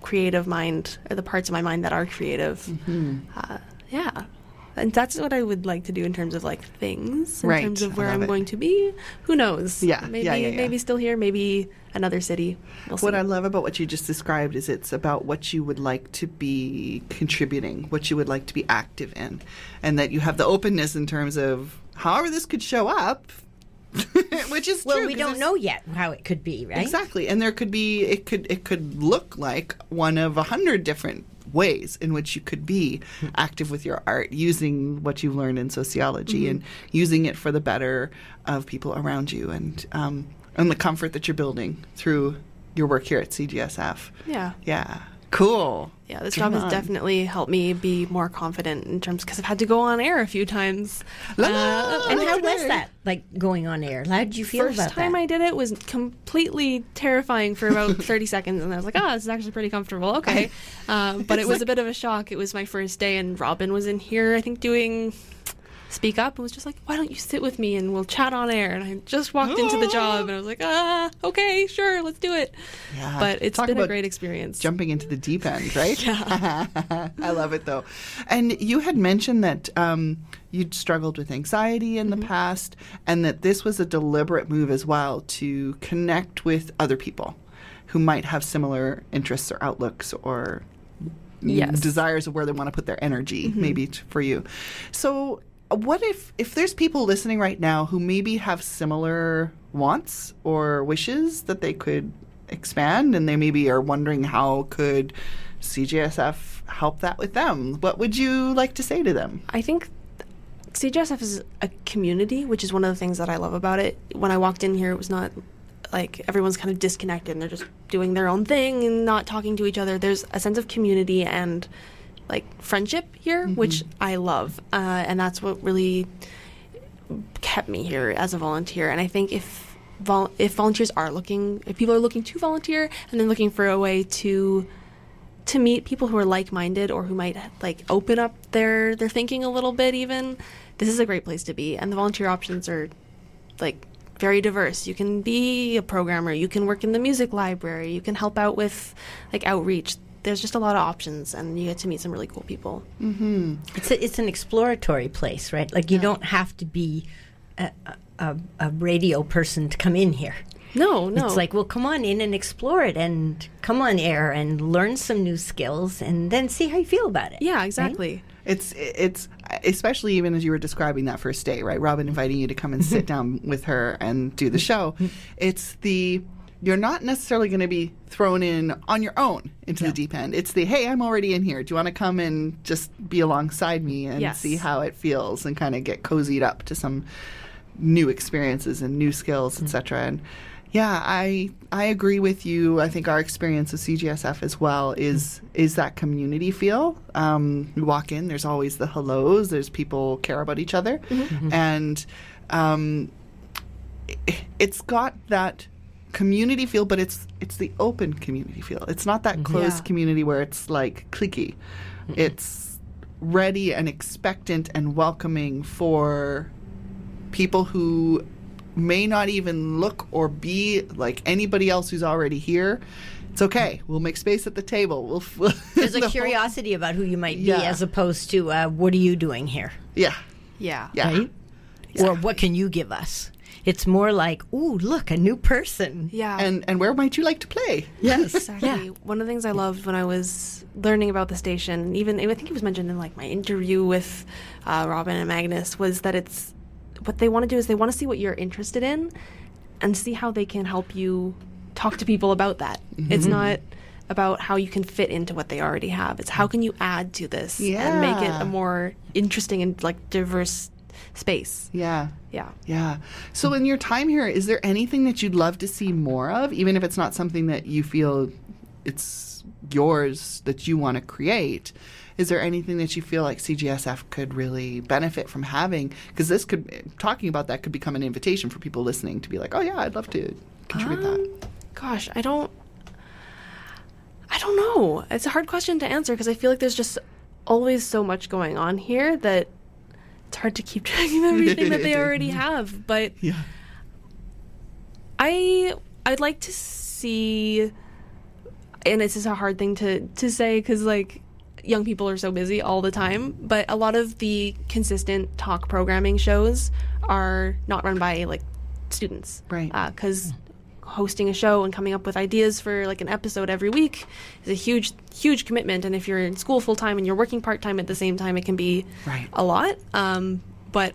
creative mind or the parts of my mind that are creative. Uh, yeah and that's what I would like to do in terms of like things, in Right. terms of where I'm it. going to be. Who knows? Yeah, maybe yeah, yeah, yeah. maybe still here, maybe another city. We'll see. What I love about what you just described is it's about what you would like to be contributing, what you would like to be active in, and that you have the openness in terms of however this could show up, which is Well, true, we 'cause don't know yet how it could be, right? Exactly, and there could be it could it could look like one of a hundred different ways in which you could be active with your art using what you've learned in sociology and using it for the better of people around you and um, and the comfort that you're building through your work here at CGSF. yeah. Yeah, cool. Yeah, this job has on. definitely helped me be more confident in terms because I've had to go on air a few times. La, Uh, la, And how was that, like going on air? How did you feel First about time? I did it was completely terrifying for about 30 seconds, and I was like, "Oh, this is actually pretty comfortable." Okay, uh, but it was a bit of a shock. It was my first day, and Robin was in here, I think, doing speak up, and was just like, "Why don't you sit with me and we'll chat on air?" And I just walked into the job, and I was like, "Ah, okay, sure, let's do it." Yeah. But it's Talk been a great experience. jumping into the deep end, right? I love it though. And you had mentioned that um, you'd struggled with anxiety in the past, and that this was a deliberate move as well to connect with other people who might have similar interests or outlooks or Yes. desires of where they want to put their energy, maybe t- for you. So, what if if there's people listening right now who maybe have similar wants or wishes that they could expand, and they maybe are wondering how could CJSF help that with them? What would you like to say to them? I think CJSF is a community, which is one of the things that I love about it. When I walked in here, it was not like everyone's kind of disconnected and they're just doing their own thing and not talking to each other. There's a sense of community and like friendship here, which I love, uh, and that's what really kept me here as a volunteer. And I think if vol- if volunteers are looking, if people are looking to volunteer and then looking for a way to to meet people who are like-minded or who might like open up their their thinking a little bit even this is a great place to be. And the volunteer options are like very diverse. You can be a programmer. You can work in the music library. You can help out with like outreach there's just a lot of options, and you get to meet some really cool people. Mm-hmm. It's a, it's an exploratory place, right? Like you don't have to be a, a, a radio person to come in here. No, no, It's like, well, come on in and explore it, and come on air and learn some new skills, and then see how you feel about it. yeah, exactly. It's it's especially even as you were describing that first day, right? Robin inviting you to come and sit down with her and do the show. It's the you're not necessarily going to be thrown in on your own into the deep end. It's the hey, I'm already in here. Do you want to come and just be alongside me and Yes. see how it feels and kind of get cozied up to some new experiences and new skills, etc. And yeah, I I agree with you. I think our experience with CGSF as well is is that community feel. Um, we walk in, there's always the hellos. There's people care about each other, and um, it's got that community feel, but it's it's the open community feel. It's not that closed Yeah. community where it's like cliquey. It's ready and expectant and welcoming for people who may not even look or be like anybody else who's already here. It's okay. We'll make space at the table. We'll. we'll There's the a whole- curiosity about who you might be, Yeah. as opposed to uh, what are you doing here, Yeah. Yeah, Yeah. right? Or what can you give us? It's more like, ooh, look, a new person. yeah. And and where might you like to play? Yes. Exactly. One of the things I loved when I was learning about the station, even I think it was mentioned in like my interview with uh, Robin and Magnus, was that it's what they want to do is they want to see what you're interested in, and see how they can help you talk to people about that. It's not about how you can fit into what they already have. It's how can you add to this and make it a more interesting and like diverse space. Yeah. Yeah. Yeah. So, in your time here, is there anything that you'd love to see more of, even if it's not something that you feel it's yours that you want to create? Is there anything that you feel like CGSF could really benefit from having? Because this could, talking about that could become an invitation for people listening to be like, oh, yeah, I'd love to contribute that. Um, gosh, I don't. I don't know. It's a hard question to answer because I feel like there's just always so much going on here that it's hard to keep track of everything that they already have. But Yeah. I I'd like to see, and this is a hard thing to to say because like young people are so busy all the time. But a lot of the consistent talk programming shows are not run by like students, Right. Uh, because hmm. Hosting a show and coming up with ideas for like an episode every week is a huge huge commitment. And if you're in school full time and you're working part time at the same time, it can be Right. a lot. Um, but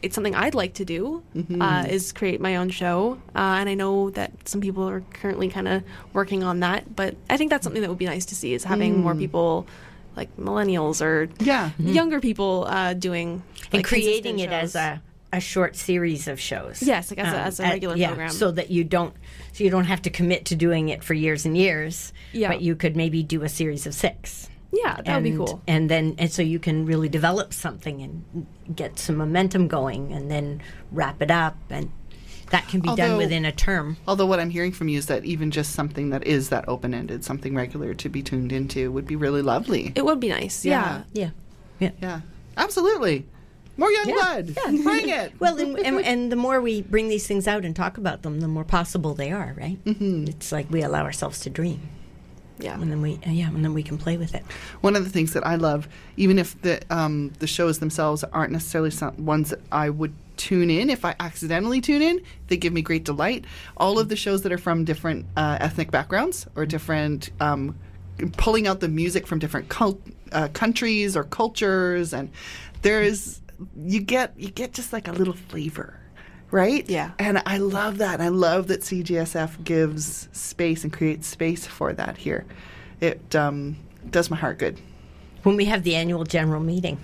it's something I'd like to do uh, is create my own show, uh, and I know that some people are currently kind of working on that. But I think that's something that would be nice to see is having more people, like millennials or Yeah. younger people, uh, doing and creating consistent it as a, a short series of shows. Yes, like as a- um, as a regular yeah, program. so that you don't so you don't have to commit to doing it for years and years. Yeah. but you could maybe do a series of six. yeah, that would be and- cool. And then and so you can really develop something and get some momentum going, and then wrap it up, and that can be done within a term. Although what I'm hearing from you is that even just something that is that open ended, something regular to be tuned into would be really lovely. It would be nice. Yeah. Yeah. Yeah. yeah. Absolutely. More young Yeah. blood. Yeah. Bring it. Well, and, and, and the more we bring these things out and talk about them, the more possible they are, right? Mm-hmm. It's like we allow ourselves to dream, Yeah. and then we, uh, yeah, and then we can play with it. One of the things that I love, even if the um, the shows themselves aren't necessarily some, ones that I would tune in, if I accidentally tune in, they give me great delight. All of the shows that are from different uh, ethnic backgrounds or different, um, pulling out the music from different cult, uh, countries or cultures, and there's you get you get just like a little flavor. Right? Yeah. And I love that. I love that CGSF gives space and creates space for that here. It um, does my heart good. when we have the annual general meeting,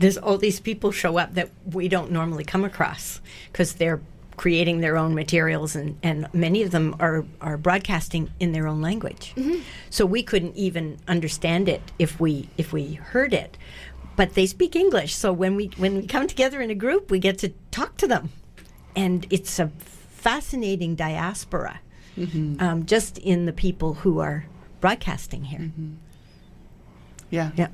there's all these people show up that we don't normally come across because they're creating their own materials and, and many of them are, are broadcasting in their own language. So we couldn't even understand it if we if we heard it. But they speak English. So when we when we come together in a group we get to talk to them. And it's a fascinating diaspora um, just in the people who are broadcasting here. Yeah. Yeah.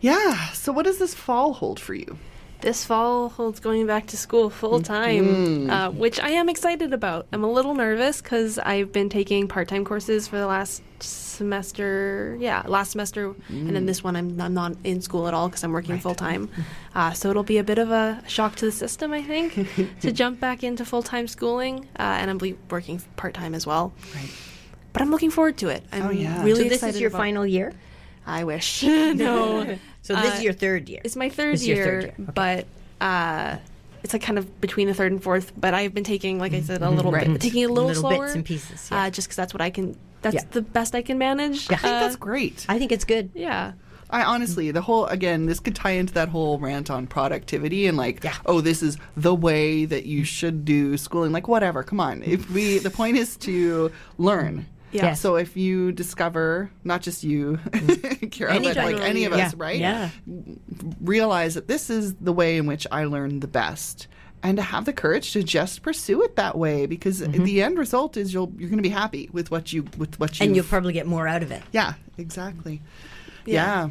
Yeah. So, what does this fall hold for you? This fall holds going back to school full time, uh, which I am excited about. I'm a little nervous because I've been taking part time courses for the last semester. Yeah, last semester, and then this one I'm, I'm not in school at all because I'm working full time. Uh, so it'll be a bit of a shock to the system, I think, to jump back into full time schooling, uh, and I'm ble- working part time as well. Right. But I'm looking forward to it. I'm Oh, yeah. really so this excited is your about- final year. I wish. no. So this Uh, is your third year. It's my third This is your year, third year, okay. but uh, it's like kind of between the third and fourth. But I've been taking, like I said, a little Right. bit, taking a little, Little slower, bits and pieces, yeah. uh, just because that's what I can. That's Yeah. the best I can manage. Yeah. I think Uh, that's great. I think it's good. yeah. I honestly, the whole again, this could tie into that whole rant on productivity and like, Yeah. oh, this is the way that you should do schooling. Like, whatever. Come on. If we, the point is to learn. Yeah. Yes. So if you discover, not just you, Kara, Any but like any of Yeah. us, right? Yeah. Realize that this is the way in which I learn the best. And to have the courage to just pursue it that way, because Mm-hmm. the end result is you'll you're going to be happy with what you with what you And you'll probably get more out of it. yeah exactly Yeah. yeah.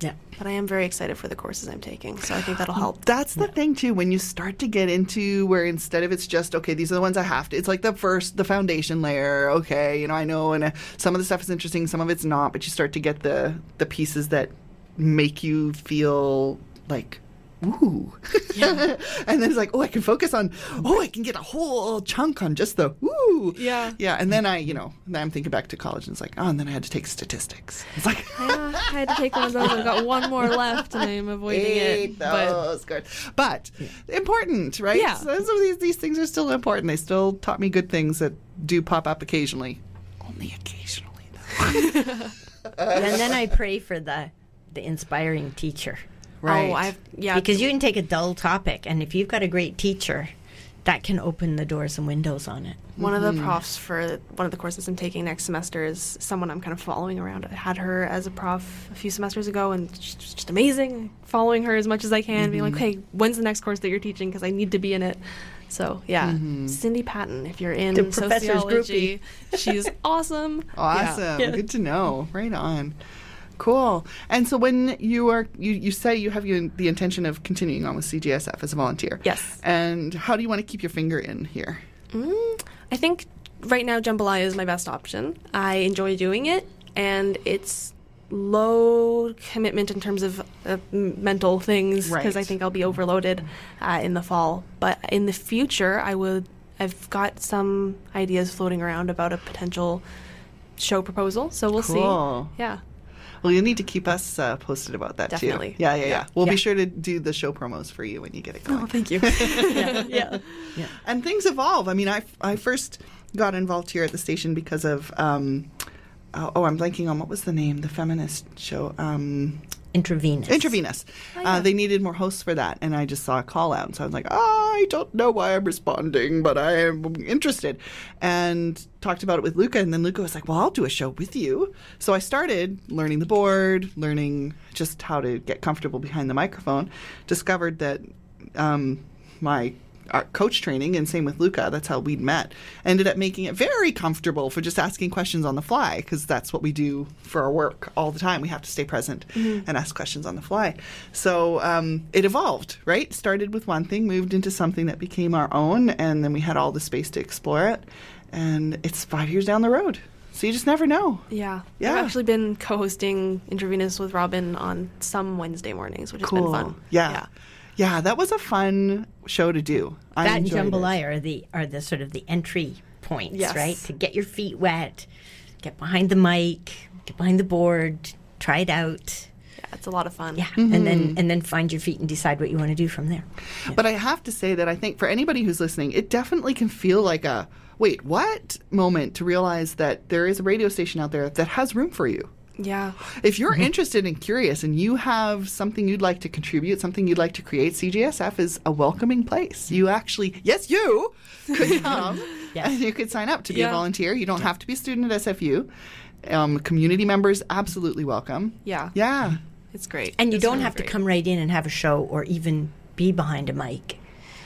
Yeah. But I am very excited for the courses I'm taking, so I think that'll help. That's the thing too. When you start to get into where instead of it's just okay, these are the ones I have to. It's like the first, the foundation layer. Okay, you know, I know, and uh, some of the stuff is interesting, some of it's not. But you start to get the the pieces that make you feel like. Ooh. and then it's like, oh, I can focus on, oh, I can get a whole chunk on just the ooh. Yeah. Yeah. And then I, you know, then I'm thinking back to college and it's like, oh, and then I had to take statistics. It's like, Yeah, I had to take one of those. I've got one more left, and I'm avoiding hate it. But those. Good. But important, right? Yeah. So some of these, these things are still important. They still taught me good things that do pop up occasionally. Only occasionally, though. and then I pray for the the inspiring teacher. Oh, right. oh, I've yeah Because you can take a dull topic, and if you've got a great teacher, that can open the doors and windows on it. One of the mm-hmm. profs for one of the courses I'm taking next semester is someone I'm kind of following around. I had her as a prof a few semesters ago, and she's just amazing. Following her as much as I can, being like, mm-hmm. "Hey, when's the next course that you're teaching? Because I need to be in it." So yeah, mm-hmm. Cindy Patton, if you're in The sociology, she's awesome. Yeah. Awesome. Good to know. Right on. Cool. And so when you are, you, you say you have you, the intention of continuing on with CGSF as a volunteer. Yes. And how do you want to keep your finger in here? Mm, I think right now jambalaya is my best option. I enjoy doing it, and it's low commitment in terms of uh, mental things because I think I'll be overloaded uh, in the fall. But in the future, I would. I've got some ideas floating around about a potential show proposal, so we'll Cool. see. Yeah. Well, you'll need to keep us uh, posted about that Definitely. too. Yeah, yeah, yeah. Yeah. We'll Yeah. be sure to do the show promos for you when you get it going. Oh, thank you. yeah. Yeah, yeah. And things evolve. I mean, I, I first got involved here at the station because of, um, oh, oh, I'm blanking on what was the name, the feminist show. Um, Intravenous. Intravenous. uh, they needed more hosts for that, and I just saw a call out, and so I was like, I don't know why I'm responding, but I am interested, and talked about it with Luca, and then Luca was like, Well, I'll do a show with you. So I started learning the board, learning just how to get comfortable behind the microphone. Discovered that um, my coach training, and same with Luca, that's how we'd met, ended up making it very comfortable for just asking questions on the fly, because that's what we do for our work all the time. We have to stay present and ask questions on the fly. So um, it evolved, right? Started with one thing, moved into something that became our own, and then we had all the space to explore it. And it's five years down the road. So you just never know. Yeah. Yeah. I've actually been co-hosting Intravenous with Robin on some Wednesday mornings, which has been fun. Yeah. yeah. that was a fun show to do. I that and enjoyed it. are the are the sort of the entry points, Yes. right? To get your feet wet, get behind the mic, get behind the board, try it out. Yeah, it's a lot of fun. Yeah, Mm-hmm. and then and then find your feet and decide what you want to do from there. But I have to say that I think for anybody who's listening, it definitely can feel like a wait, what moment to realize that there is a radio station out there that has room for you. Yeah. If you're interested and curious and you have something you'd like to contribute, something you'd like to create, CGSF is a welcoming place. You actually, yes, you could come Yes. and you could sign up to be a volunteer. You don't have to be a student at SFU. Um, community members, absolutely welcome. Yeah. Yeah. It's great. And you It's don't really have to come right in and have a show or even be behind a mic.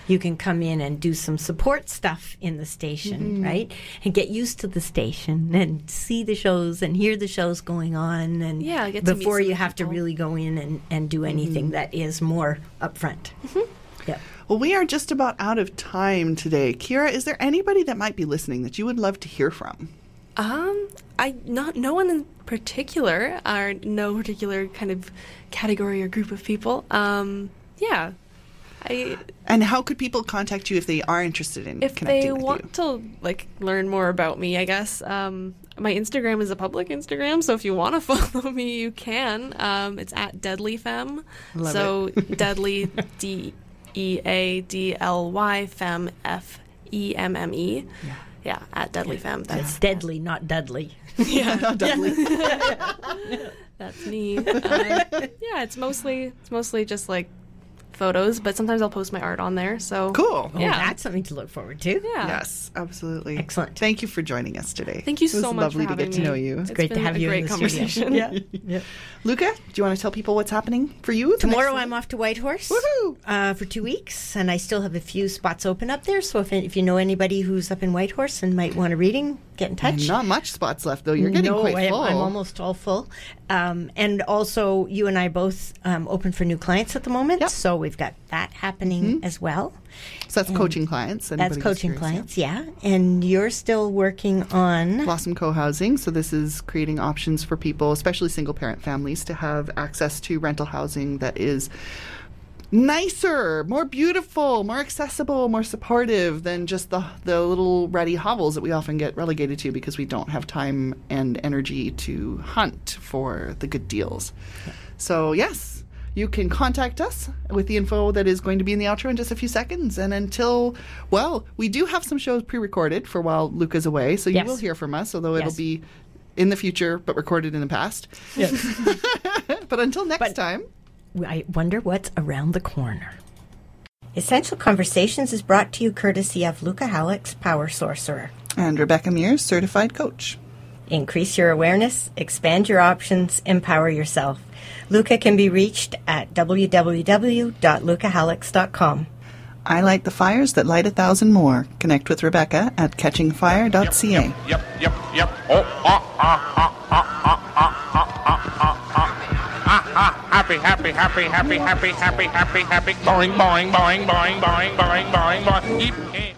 You can come in and do some support stuff in the station, Mm-hmm. right? And get used to the station and see the shows and hear the shows going on. And Yeah, get before you of the have to really go in and, and do anything that is more upfront. Mm-hmm. Yeah. Well, we are just about out of time today. Kira, is there anybody that might be listening that you would love to hear from? Um, I not no one in particular, or no particular kind of category or group of people. Um, yeah, I And how could people contact you if they are interested in if connecting they with want you? to like learn more about me, I guess um, my Instagram is a public Instagram, so if you want to follow me, you can. Um, it's at Deadly Femme. Love so Deadly D E A D L Y Femme F E M M E. Yeah, at Deadly Femme. It's That's deadly, not Dudley. not definitely. that's me. Um, yeah, it's mostly it's mostly just like photos, but sometimes I'll post my art on there. So Cool. Oh, Yeah. that's something to look forward to. Yeah. Yes, absolutely. Excellent. Thank you for joining us today. Thank you so much. It was so much lovely for to having get to know you. It's Great to been have a you great in the conversation. studio. yeah. Luca, do you want to tell people what's happening for you? Tomorrow I'm off to Whitehorse Woohoo! uh, for two weeks, and I still have a few spots open up there. So if, if you know anybody who's up in Whitehorse and might want a reading, get in touch. Not much spots left, though. You're getting no, quite I, full. I'm almost all full. Um, and also, you and I both um, open for new clients at the moment, Yep. so we've got that happening as well. so that's coaching clients. That's anybody who's coaching curious, clients, yeah. And you're still working on. yeah. Blossom Co-housing. So this is creating options for people, especially single-parent families, to have access to rental housing that is nicer, more beautiful, more accessible, more supportive than just the the little ready hovels that we often get relegated to because we don't have time and energy to hunt for the good deals. So yes, you can contact us with the info that is going to be in the outro in just a few seconds. And until well, we do have some shows pre-recorded for while Luca's away, so you Yes. will hear from us, although it'll be in the future but recorded in the past. Yes. but until next But- time. I wonder what's around the corner. Essential Conversations is brought to you courtesy of Luca Halleck's Power Sorcerer. And Rebecca Mears, certified coach. Increase your awareness, expand your options, empower yourself. Luca can be reached at www.lucahallux.com. I light the fires that light a thousand more. Connect with Rebecca at catchingfire.ca. Yep, yep, yep. Oh, ah, ah, ah, ah, ah, ah, ah, happy, happy, happy, happy, happy, happy, happy, happy. Boing, boing, boing, boing, boing, boing, boing, boing. Eh.